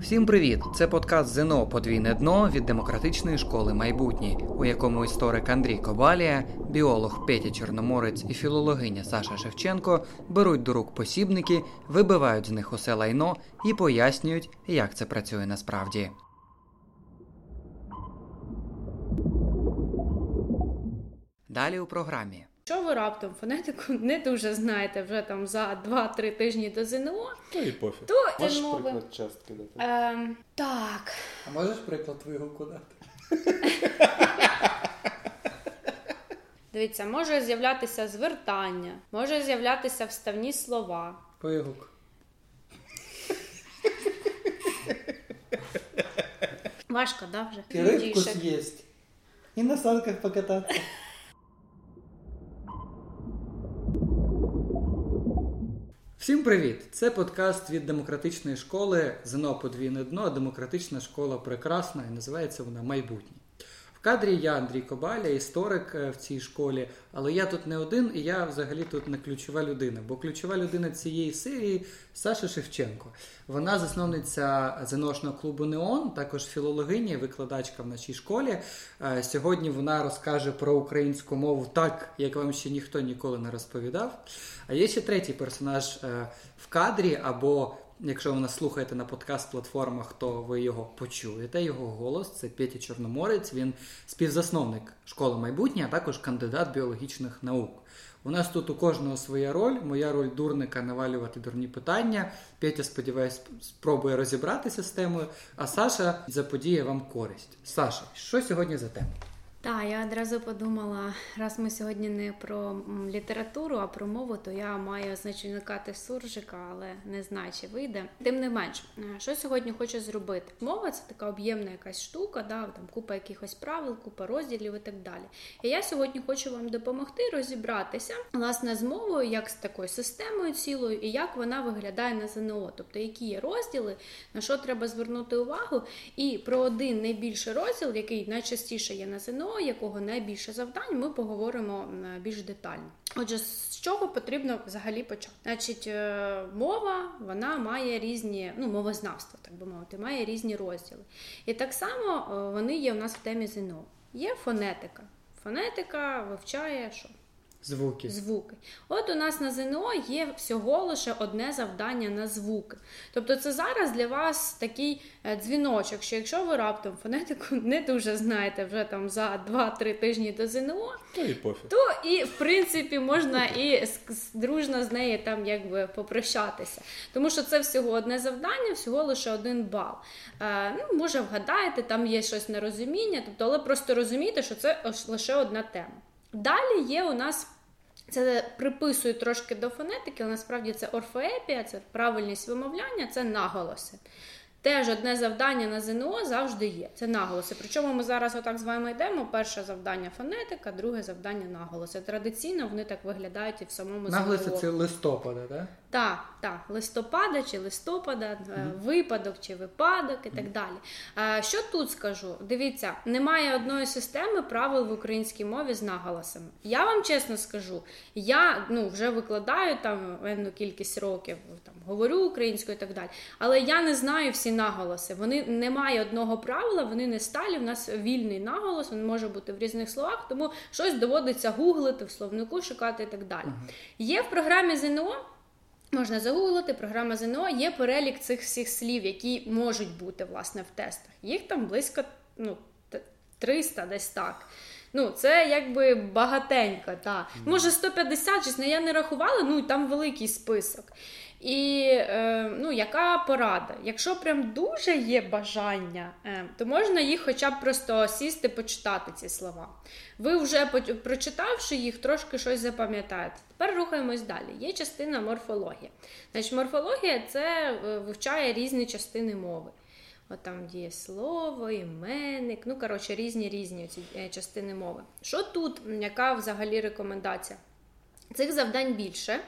Всім привіт! Це подкаст ЗНО Подвійне дно від демократичної школи майбутнє, у якому історик Андрій Кобалія, біолог Петя Чорноморець і філологиня Саша Шевченко беруть до рук посібники, вибивають з них усе лайно і пояснюють, як це працює насправді. Далі у програмі. Якщо ви раптом фонетику не дуже знаєте вже там за 2-3 тижні до ЗНО, Та і пофіг. то Можеш мови. приклад частки дати? Ем, так. А можеш приклад вигуку дати? Дивіться, може з'являтися звертання, може з'являтися вставні слова. Вигук. Важко, да, вже? Рыбку Дійшек. съесть. И на санках покататься. Всім привіт! Це подкаст від демократичної школи ЗНО подвійне дно. Демократична школа прекрасна і називається вона майбутнє. Кадрі я Андрій Кобаля, історик е, в цій школі, але я тут не один, і я взагалі тут не ключова людина. Бо ключова людина цієї серії Саша Шевченко. Вона засновниця ЗНОшного клубу Неон, також філологиня, викладачка в нашій школі. Е, Сьогодні вона розкаже про українську мову так, як вам ще ніхто ніколи не розповідав. А є ще третій персонаж е, в кадрі, або якщо ви нас слухаєте на подкаст-платформах, то ви його почуєте. Його голос це Петя Чорноморець. Він співзасновник школи майбутнє, а також кандидат біологічних наук. У нас тут у кожного своя роль. Моя роль дурника навалювати дурні питання. Петя, сподіваюсь, спробує розібратися з темою, а Саша заподіє вам користь. Саша, що сьогодні за тема? Так, я одразу подумала, раз ми сьогодні не про літературу, а про мову, то я маю значить суржика, але не знаю, чи вийде. Тим не менш, е, що сьогодні хочу зробити? Мова це така об'ємна якась штука, да, там купа якихось правил, купа розділів і так далі. І я сьогодні хочу вам допомогти розібратися власне з мовою, як з такою системою цілою, і як вона виглядає на ЗНО, тобто які є розділи, на що треба звернути увагу, і про один найбільший розділ, який найчастіше є на ЗНО, якого найбільше завдань, ми поговоримо більш детально. Отже, з чого потрібно взагалі почати? Значить, е, мова вона має різні, ну мовознавство, так би мовити, має різні розділи. І так само е, вони є у нас в темі ЗНО. Є фонетика. Фонетика вивчає що? Звуки. Звуки. От у нас на ЗНО є всього лише одне завдання на звуки. Тобто це зараз для вас такий е, дзвіночок, що якщо ви раптом фонетику не дуже знаєте вже там за 2-3 тижні до ЗНО, Та і пофіг. то і в принципі можна і дружно з нею там якби попрощатися. Тому що це всього одне завдання, всього лише один бал. Е, ну, може, вгадаєте, там є щось нерозуміння, тобто, але просто розумійте, що це лише одна тема. Далі є у нас. Це приписують трошки до фонетики, але насправді це орфоепія, це правильність вимовляння, це наголоси. Теж одне завдання на ЗНО завжди є. Це наголоси. Причому ми зараз отак з вами йдемо. Перше завдання фонетика, друге завдання наголоси. Традиційно вони так виглядають і в самому Наголоси це листопада, так? Так, так, листопада чи листопада, е, випадок чи випадок і так далі. Що тут скажу? Дивіться, немає одної системи правил в українській мові з наголосами. Я вам чесно скажу, я ну, вже викладаю там певну кількість років, там говорю українською і так далі, але я не знаю всі наголоси. Вони немає одного правила, вони не сталі. У нас вільний наголос, він може бути в різних словах, тому щось доводиться гуглити в словнику, шукати і так далі. Є в програмі ЗНО. Можна загуглити, програма ЗНО, є перелік цих всіх слів, які можуть бути власне в тестах. Їх там близько ну, т- 300 десь так. Ну, це якби багатенько, так. Може 150, чесно, я не рахувала, ну там великий список. І е, ну, яка порада? Якщо прям дуже є бажання, е, то можна їх хоча б просто сісти, почитати ці слова. Ви вже прочитавши їх, трошки щось запам'ятаєте. Тепер рухаємось далі. Є частина морфології. Значить, морфологія це е, вивчає різні частини мови. От там дієслово, іменник, ну коротше, різні різні ці е, частини мови. Що тут, яка взагалі рекомендація? Цих завдань більше.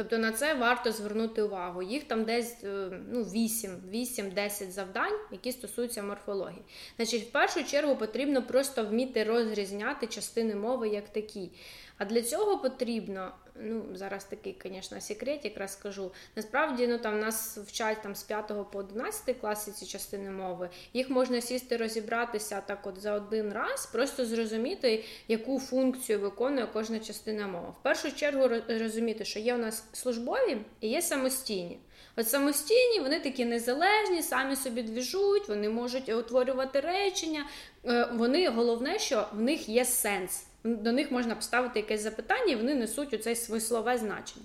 Тобто на це варто звернути увагу. Їх там десь е, ну, 8, 8-10 завдань, які стосуються морфології. Значить, в першу чергу потрібно просто вміти розрізняти частини мови як такі. А для цього потрібно ну зараз такий, звісно, секретик розкажу. Насправді, ну там нас вчать там з 5 по 11 класи ці частини мови. Їх можна сісти розібратися так, от за один раз, просто зрозуміти, яку функцію виконує кожна частина мови. В першу чергу розуміти, що є у нас службові і є самостійні. От самостійні, вони такі незалежні, самі собі двіжуть, вони можуть утворювати речення. Е, вони головне, що в них є сенс. До них можна поставити якесь запитання, і вони несуть у це смислове значення.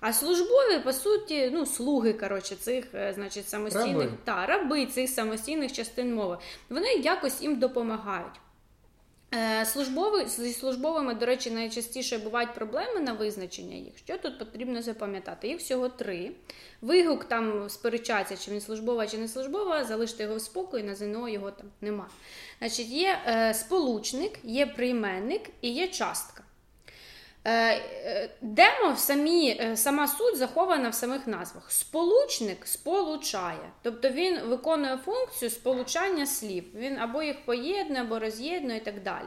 А службові, по суті, ну, слуги коротше, цих е, значить, самостійних раби. Та, раби цих самостійних частин мови, вони якось їм допомагають. Е, службові, Зі службовими, до речі, найчастіше бувають проблеми на визначення їх. Що тут потрібно запам'ятати? Їх всього три. Вигук там сперечається, чи він службова, чи не службова, залиште його в спокій, на ЗНО його там нема. Значить, Є е, сполучник, є прийменник і є частка. Е, е, демо в самі, е, сама суть захована в самих назвах. Сполучник сполучає, тобто він виконує функцію сполучання слів. Він або їх поєднує, або роз'єднує і так далі.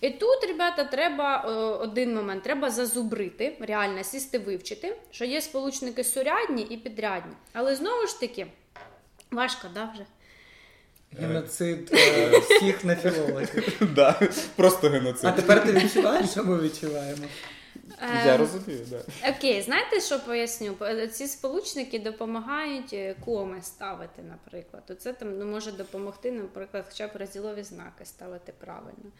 І тут, ребята, треба один момент, треба зазубрити, реально сісти вивчити, що є сполучники сурядні і підрядні. Але знову ж таки, важко, да, вже? Геноцид е, всіх на філологів. Да, Просто геноцид. А тепер ти відчуваєш, що ми відчуваємо? Я розумію, так. Окей, знаєте, що поясню? Ці сполучники допомагають е, коми ставити, наприклад. Оце там ну, може допомогти, наприклад, хоча б розділові знаки ставити правильно.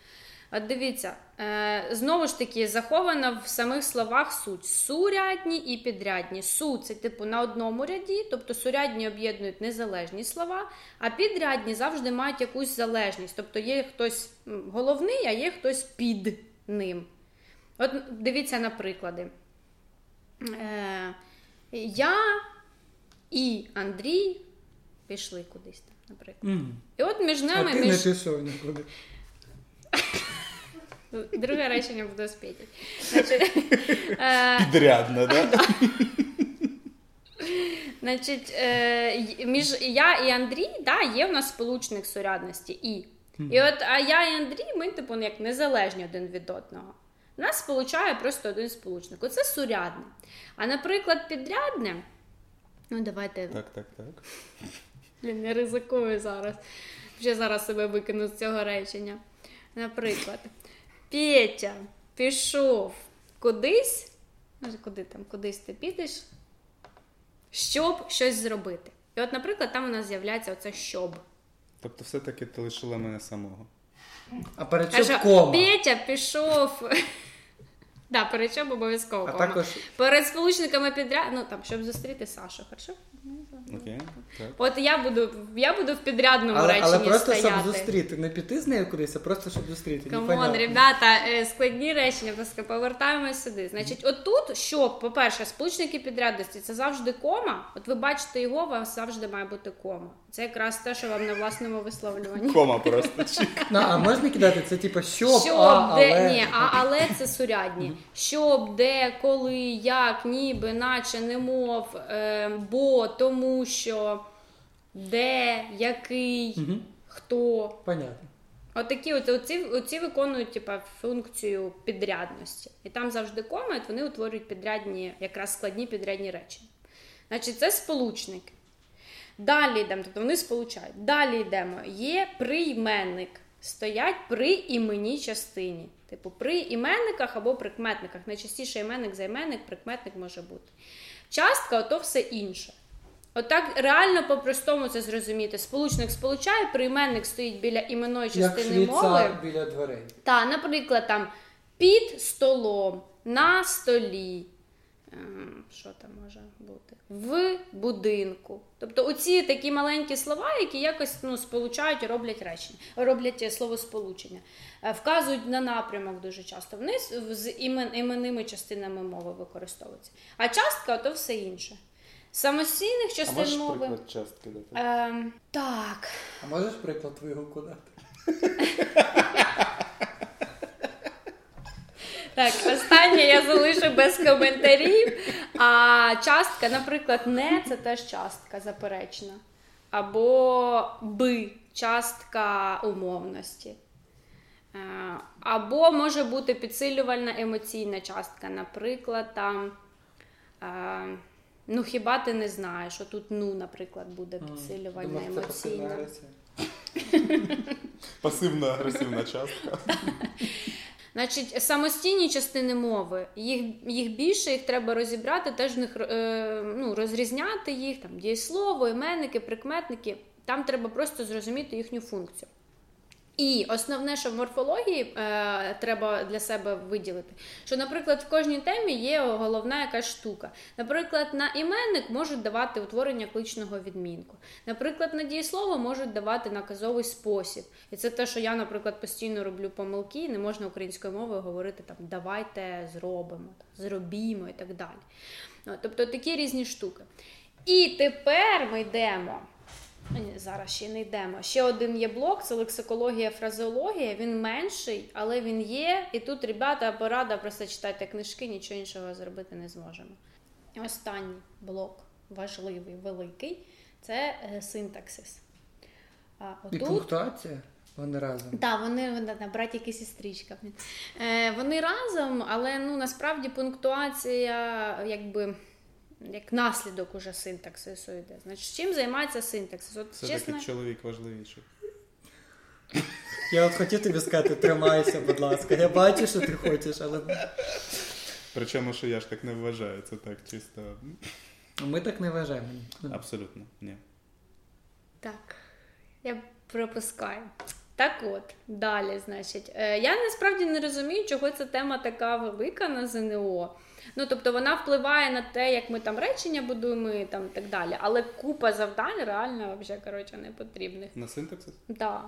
От дивіться, е, знову ж таки, захована в самих словах суть. Сурядні і підрядні. Су це типу на одному ряді, тобто сурядні об'єднують незалежні слова, а підрядні завжди мають якусь залежність. Тобто є хтось головний, а є хтось під ним. От дивіться на приклади. Е, Я і Андрій пішли кудись там, наприклад. Mm. І от між нами. А ти між... не пішов нікуди. Друге речення буде спіти. Е, Підрядно, так? Значить, е, між я і Андрій, да, є в нас сполучник сурядності і. І от а я і Андрій, ми, типу, як незалежні один від одного. Нас сполучає просто один сполучник. Оце сурядне. А, наприклад, підрядне. Ну, давайте. Так, так, так. Блін, я ризикую зараз. Вже зараз себе викину з цього речення. Наприклад, Петя пішов кудись, куди там, кудись ти підеш, щоб щось зробити. І от, наприклад, там у нас з'являється оце щоб. Тобто, все-таки ти лишила мене самого. А перед чим кома? Петя пішов. Да, перед чим обов'язково. А також... Перед сполучниками підряд, ну там, щоб зустріти Сашу, хорошо? Окей, так. От я буду я буду в підрядному але, реченні Але просто стояти. щоб зустріти, не піти з нею кудись, а просто щоб зустріти. Come on, ребята, е, складні речення, просто повертаємось сюди. Значить, от тут, що, по-перше, сполучники підрядності це завжди кома. От ви бачите його, у вас завжди має бути кома. Це якраз те, що вам на власному висловлюванні. Кома просто. Ну, а можна кидати це, типу, щоб, щоб а, але... Ні, а але це сурядні. Щоб, де, коли, як, ніби, наче, немов, е, бо, тому що, де, який, угу. хто. Понятно. Отакі от, оці, оці виконують типа, функцію підрядності. І там завжди кома, і вони утворюють підрядні, якраз складні підрядні речення. Значить, це сполучники. Далі йдемо, тобто вони сполучають. Далі йдемо. Є прийменник. Стоять при іменній частині. Типу, при іменниках або прикметниках. Найчастіше іменник займенник, прикметник може бути. Частка ото все інше. Отак реально по-простому це зрозуміти. Сполучник сполучає, прийменник стоїть біля іменної частини Як мови. біля дверей. Так, наприклад, там під столом, на столі. Ем, що там може бути? В будинку. Тобто оці такі маленькі слова, які якось ну, сполучають і роблять речення, роблять словосполучення, е, вказують на напрямок дуже часто. Вони з імен, іменними частинами мови використовуються. А частка то все інше. Самостійних частин а можеш мови. приклад частки дати? Ем, так. А можеш приклад вигуку дати? Так, останнє я залишу без коментарів. А частка, наприклад, не це теж частка заперечна. Або би частка умовності. Е, Або може бути підсилювальна емоційна частка, наприклад, там. е, Ну, хіба ти не знаєш, що тут ну, наприклад, буде підсилювальна пасивна емоційна. агресія. Пасивна агресивна частка. Значить, самостійні частини мови, їх, їх більше, їх треба розібрати, теж них е, ну, розрізняти їх, там дієслово, іменники, прикметники. Там треба просто зрозуміти їхню функцію. І основне, що в морфології е, треба для себе виділити, що, наприклад, в кожній темі є головна якась штука. Наприклад, на іменник можуть давати утворення кличного відмінку. Наприклад, на дієслово можуть давати наказовий спосіб. І це те, що я, наприклад, постійно роблю помилки, не можна українською мовою говорити там давайте зробимо, зробімо і так далі. Тобто такі різні штуки. І тепер ми йдемо. Зараз ще не йдемо. Ще один є блок, це лексикологія, фразеологія. Він менший, але він є. І тут, ребята, порада просто читайте книжки, нічого іншого зробити не зможемо. Останній блок, важливий, великий, це е, синтаксис. А, І пунктуація? Вони разом. так, вони, вони да, братик і сестричка. Е, вони разом, але ну насправді пунктуація, якби. Як наслідок уже синтаксису йде. Значить, чим займається синтаксис? От, Все чесно, таки чоловік важливіший. Я от хотів тобі сказати, тримайся, будь ласка. Я бачу, що ти хочеш, але Причому, що я ж так не вважаю, це так чисто. ми так не вважаємо. Абсолютно, ні. Так, я пропускаю. Так от, далі, значить, е, я насправді не розумію, чого ця тема така велика на ЗНО. Ну, тобто вона впливає на те, як ми там речення будуємо і там так далі. Але купа завдань реально взагалі, коротше, не потрібних. На синтаксис? Да.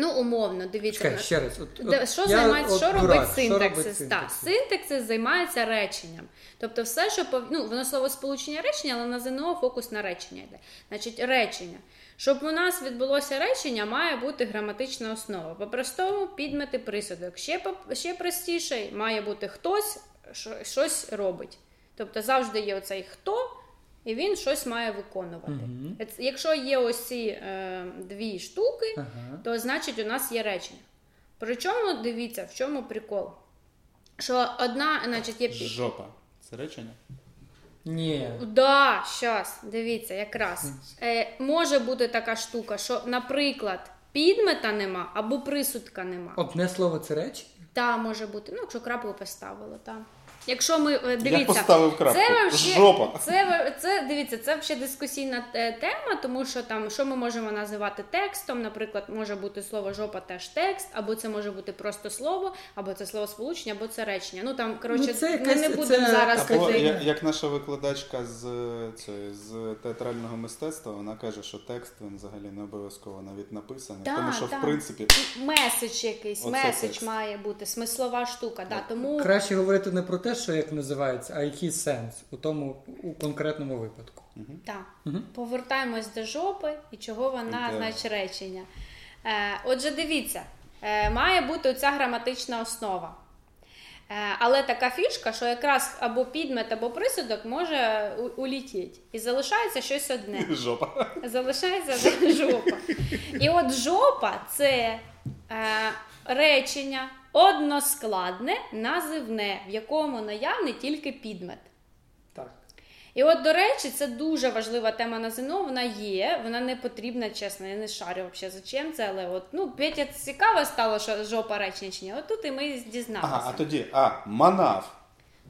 Ну, умовно, дивіться. Чекай, ще раз. От, Де- от що я займається, от що дурак, робить що синтаксис? робить Так, синтаксис? синтаксис займається реченням. Тобто, все, що пов... ну, воно слово сполучення речення, але на ЗНО фокус на речення йде. Значить, речення. Щоб у нас відбулося речення, має бути граматична основа. По-простому підмети присудок. Ще, по- ще простіше має бути хтось що- щось робить. Тобто завжди є оцей хто, і він щось має виконувати. Ец- Якщо є ось ці е, дві штуки, Ага. то значить у нас є речення. Причому дивіться, в чому прикол? Що одна, значить, є Жопа. Це речення? Ні. Да, щас, дивіться, якраз. Е, може бути така штука, що, наприклад, підмета нема або присудка нема. Одне слово це речення? Та може бути. Ну, якщо крапку поставили, та. Якщо ми е, дивіться, Я поставив крапку. Це вообще, Жопа. Це, це дивіться, це взагалі дискусійна е, тема, тому що там що ми можемо називати текстом. Наприклад, може бути слово жопа теж текст, або це може бути просто слово, або це слово сполучення, або це речення. Ну там коротше, Ну, це ми не будемо це зараз Або як, як наша викладачка з, цієї, з театрального мистецтва, вона каже, що текст він взагалі не обов'язково навіть написаний. Да, тому що, да. в принципі, меседж якийсь, меседж має бути, смислова штука. Да, тому Краще говорити не про те, що як називається, а який сенс у тому у конкретному випадку. Так. Мгм. Повертаємось до жопи і чого вона Да. значить речення. Е, отже, дивіться, е, має бути оця граматична основа. Е, але така фішка, що якраз або підмет, або присудок може у- улетіти. І залишається щось одне. жопа. Залишається жопа. І от жопа це е, речення односкладне, називне, в якому наявний тільки підмет. Так. І от, до речі, це дуже важлива тема на ЗНО. Вона є, вона не потрібна, чесно. Я не шарю взагалі за чим це, але от ну Петя цікаво стало, що жопа чи. От тут і ми дізналися. Ага, а тоді, а, манав.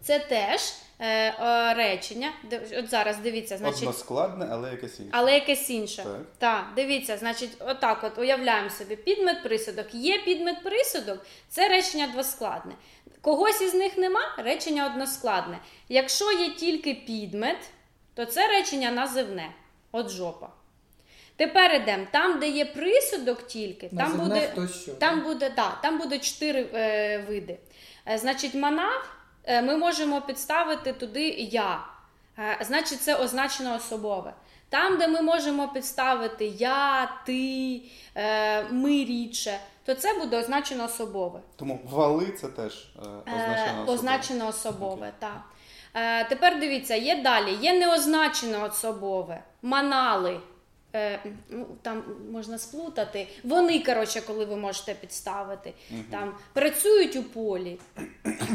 Це теж е, е, речення. От зараз дивіться, значить. Односкладне, але якесь інше. Але якесь інше. Так. Так, дивіться, значить, отак от уявляємо собі, підмет присудок. Є підмет присудок, це речення двоскладне. Когось із них нема, речення односкладне. Якщо є тільки підмет, то це речення називне. От жопа. Тепер ідемо. Там, де є присудок тільки, там Називне буде, хто що, там буде, да, там буде чотири е, види. Е, значить, манав ми можемо підставити туди я. Е, значить, це означено особове. Там, де ми можемо підставити я, ти, е, ми рідше, то це буде означено особове. Тому вали це теж е, означено. Е, означено особове, так. Е, тепер дивіться, є далі, є неозначено особове, манали. Е, ну, там можна сплутати. Вони, коротше, коли ви можете підставити, там працюють у полі.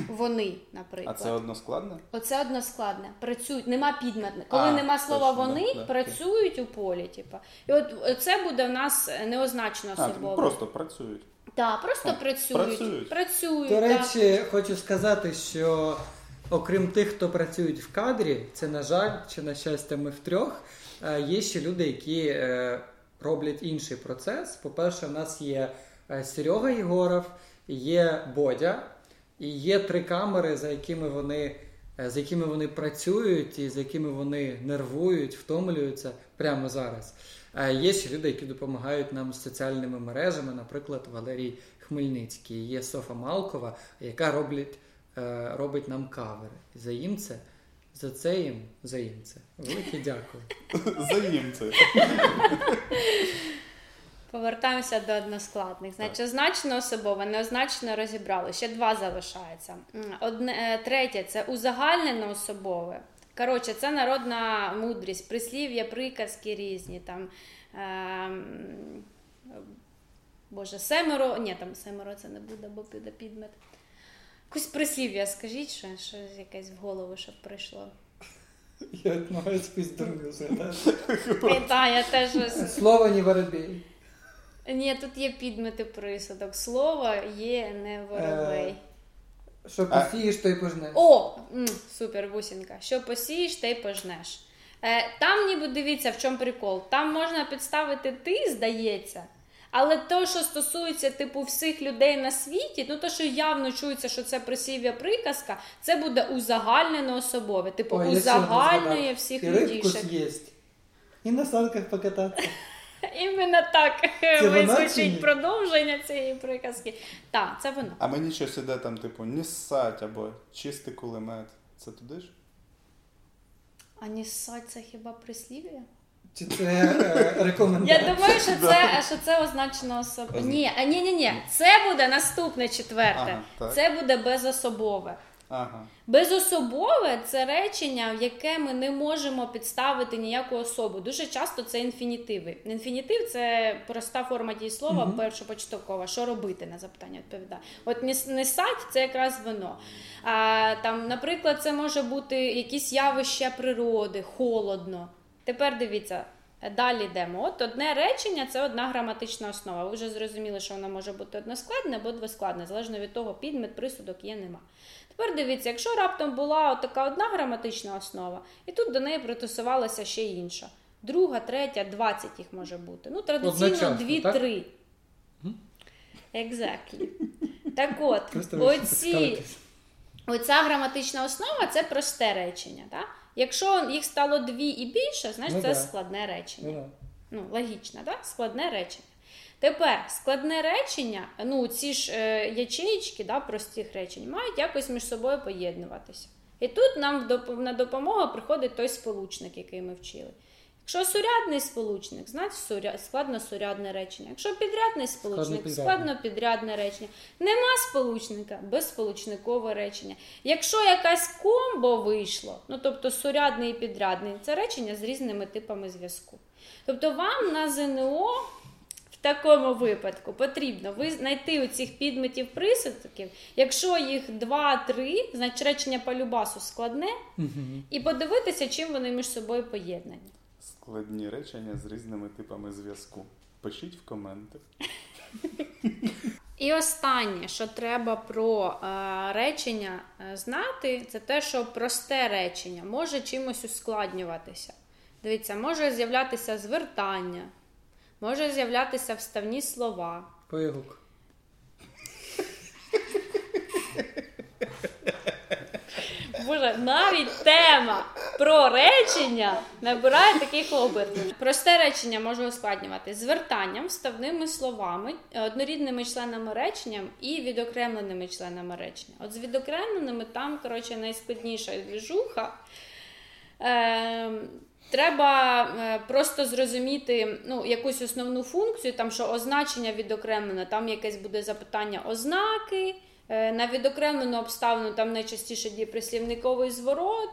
Вони, наприклад. А це односкладне? Оце односкладне. Працюють, нема підметне. Коли А, нема слова точно, вони, да, да, працюють у полі. Типу. І от це буде в нас неозначено А, особово. просто працюють. Так, просто А, працюють. працюють. Працюють, До так. речі, хочу сказати, що окрім тих, хто працюють в кадрі, це на жаль, чи на щастя, ми втрьох. е, Є ще люди, які е, роблять інший процес. По-перше, в нас є е, Серега Єгоров, є Бодя, і є три камери, за якими вони. е, З якими вони працюють і з якими вони нервують, втомлюються прямо зараз. Е, Є ще люди, які допомагають нам з соціальними мережами, наприклад, Валерій Хмельницький, є Софа Малкова, яка роблять, е, робить нам кавери. За їм це, за це їм, за їм. Велике дякую. За їм це. Повертаємося до односкладних. Значить, означено особове, неозначено розібрали. Ще два залишається. Одне, е, третє це узагальнено особове. Коротше, це народна мудрість, прислів'я, приказки різні. Там, ем, Боже, семеро. Ні, там семеро це не буде, бо піде підмет. Якусь прислів'я, скажіть, що, що якесь в голову, щоб прийшло. Я намагаюся якусь дурню згадати. Та, я теж ось- Слово не воробій. Ні, тут є підмети присудок. Слово є не воробей. Що посієш, то й пожнеш. О, м, супер, бусінка. Що посієш, те й пожнеш. Е, там, ніби дивіться, в чому прикол. Там можна підставити ти, здається. Але то, що стосується типу всіх людей на світі, ну то, що явно чується, що це присів'я приказка, це буде узагальнено особове. Типу, Ой, узагальнює всіх людішек. І на санках покататися. Іменно так висвічить продовження цієї приказки. Так, це воно. А мені щось іде там, типу, не або чистий кулемет. Це туди ж? А ніссать це хіба прислів'я? Чи це е, рекомендація? Я думаю, що це, що це означено особо. Ні, а ні, ні, ні. Це буде наступне четверте. Ага, це буде безособове. Ага. Безособове це речення, в яке ми не можемо підставити ніяку особу. Дуже часто це інфінітиви. Інфінітив це проста форма дієслова, першопочаткова. Що робити на запитання відповідає. От не, не сать це якраз воно. А, там, наприклад, це може бути якісь явища природи, холодно. Тепер дивіться. Далі йдемо. От одне речення це одна граматична основа. Ви вже зрозуміли, що воно може бути односкладне або двоскладне, залежно від того, підмет, присудок є, нема. Тепер дивіться, якщо раптом була така одна граматична основа, і тут до неї притусувалася ще інша. Друга, третя, 20 їх може бути. Ну, традиційно 2-3. Exactly. Так от, оці, оця граматична основа це просте речення. Так? Якщо їх стало дві і більше, значить Ну це да. складне речення. Ну, Ну, логічно, так? Складне речення. Тепер складне речення, ну ці ж е, ячеїчки да, простих речень, мають якось між собою поєднуватися. І тут нам на допомогу приходить той сполучник, який ми вчили. Якщо сурядний сполучник, значить суря... складносурядне речення. Якщо підрядний сполучник, Складнопідрядне. складнопідрядне речення. Нема сполучника, безсполучникове речення. Якщо якась комбо вийшло, ну тобто сурядний і підрядний, це речення з різними типами зв'язку. Тобто вам на ЗНО в такому випадку потрібно знайти у цих підметів присудків, якщо їх 2-3, значить речення по любасу складне, і подивитися, чим вони між собою поєднані. Складні речення з різними типами зв'язку. Пишіть в коменти. І останнє, що треба про е, речення е, знати, це те, що просте речення може чимось ускладнюватися. Дивіться, може з'являтися звертання, може з'являтися вставні слова. Пигук. Боже, навіть тема про речення набирає таких обертів. Просте речення може ускладнювати звертанням, вставними словами, однорідними членами речення і відокремленими членами речення. От з відокремленими там, коротше, найскладніша двіжуха. Ем, Треба е, просто зрозуміти ну, якусь основну функцію, там що означення відокремлене, там якесь буде запитання ознаки, е, на відокремлену обставину там найчастіше діє прислівниковий зворот,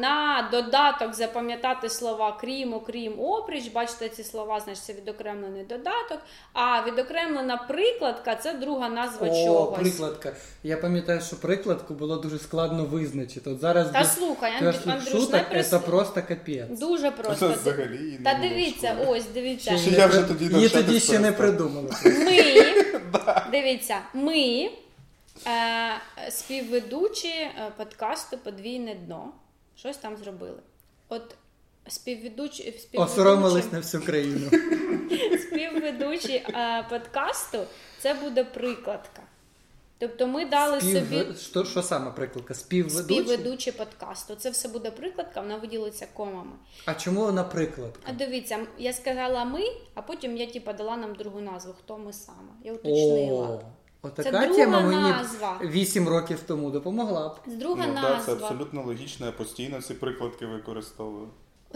на додаток запам'ятати слова крім, окрім, опріч. Бачите, ці слова, значить, це відокремлений додаток. А відокремлена прикладка це друга назва О, чогось. прикладка. Я пам'ятаю, що прикладку було дуже складно визначити. От зараз Та без слухай, трьох Андрю, Андрюш, шуток не це просто капець. дуже Це просто. взагалі і не було дивіться, школі. ось дивіться. Ще я вже тоді Її навчатись тоді ще не перестав. придумали. Ми дивіться, ми співведучі е, подкасту Подвійне дно. Щось там зробили. От співведучі, співведучі, Осоромились на всю країну. співведучі е, подкасту це буде прикладка. Тобто ми дали Спів... собі Що, що саме прикладка? Співведучий? співведучі подкасту. Це все буде прикладка, вона виділиться комами. А чому вона прикладка? А дивіться, я сказала ми, а потім я типа дала нам другу назву. Хто ми саме? Я уточнила. О, Це отака друга тема мені назва. 8 років тому допомогла б. Друга Ну, да, назва. це абсолютно логічно, я постійно ці прикладки використовую.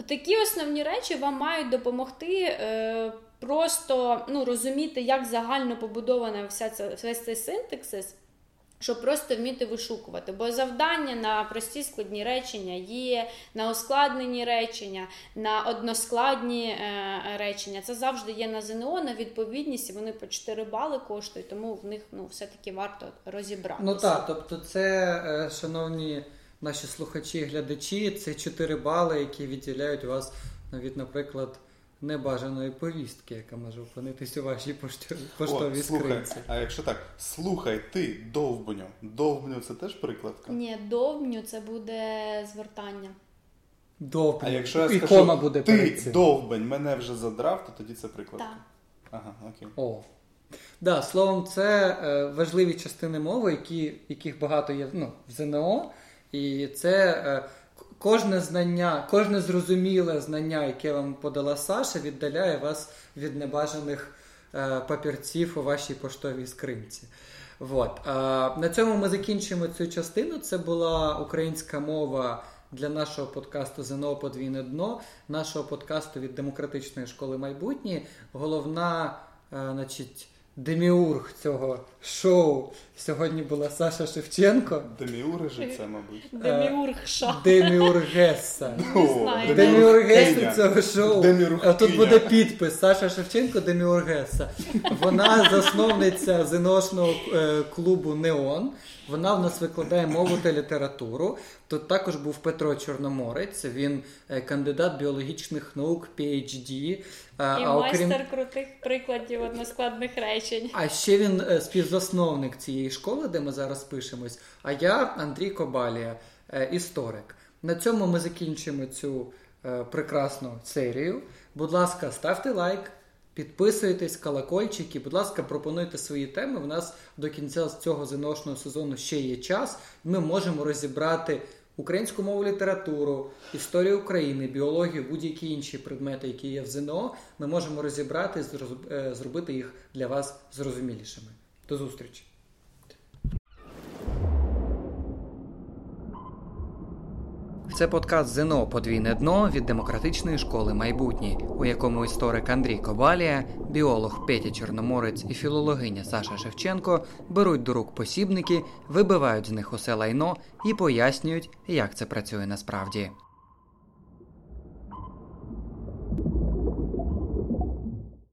Такі основні речі вам мають допомогти е, просто ну, розуміти, як загально побудована вся ця, весь цей синтаксис, щоб просто вміти вишукувати. Бо завдання на прості складні речення є, на ускладнені речення, на односкладні е, речення. Це завжди є на ЗНО, на відповідність, вони по 4 бали коштують, тому в них ну, все-таки варто розібратися. Ну так, тобто, це, е, шановні наші слухачі і глядачі, це 4 бали, які відділяють вас від, наприклад, небажаної повістки, яка може опинитись у вашій пошт- поштовій О, слухай, скринці. а якщо так, слухай, ти довбню. Довбню це теж прикладка? Ні, довбню це буде звертання. Довбню. А якщо я скажу, буде ти цим. довбень мене вже задрав, то тоді це прикладка. Так. Ага, окей. О. Да, словом, це е, важливі частини мови, які, яких багато є ну, в ЗНО. І це е, кожне знання, кожне зрозуміле знання, яке вам подала Саша, віддаляє вас від небажаних е, папірців у вашій поштовій скринці. Вот. Е, на цьому ми закінчимо цю частину. Це була українська мова для нашого подкасту ЗНО Подвійне дно, нашого подкасту від демократичної школи майбутнє. Головна, е, значить, деміург цього шоу сьогодні була Саша Шевченко. Це, мабуть. Деміургша. Деміургеса. Деміургеса цього шоу. А Тут буде підпис Саша Шевченко Деміургеса. Вона засновниця ЗНОшного е, клубу Неон. Вона в нас викладає мову та літературу. Тут також був Петро Чорноморець. Він е, кандидат біологічних наук, PhD. Е, І а окрім майстер крутих прикладів односкладних речень. а ще він е, співзасновник цієї школи, де ми зараз пишемось. А я Андрій Кобалія, історик. На цьому ми закінчимо цю прекрасну серію. Будь ласка, ставте лайк, підписуйтесь, колокольчики. Будь ласка, пропонуйте свої теми. У нас до кінця цього ЗНОшного сезону ще є час. Ми можемо розібрати українську мову літературу, історію України, біологію, будь-які інші предмети, які є в ЗНО. Ми можемо розібрати, е, зробити їх для вас зрозумілішими. До зустрічі! Це подкаст ЗНО Подвійне дно від демократичної школи майбутнє, у якому історик Андрій Кобалія, біолог Петя Чорноморець і філологиня Саша Шевченко беруть до рук посібники, вибивають з них усе лайно і пояснюють, як це працює насправді.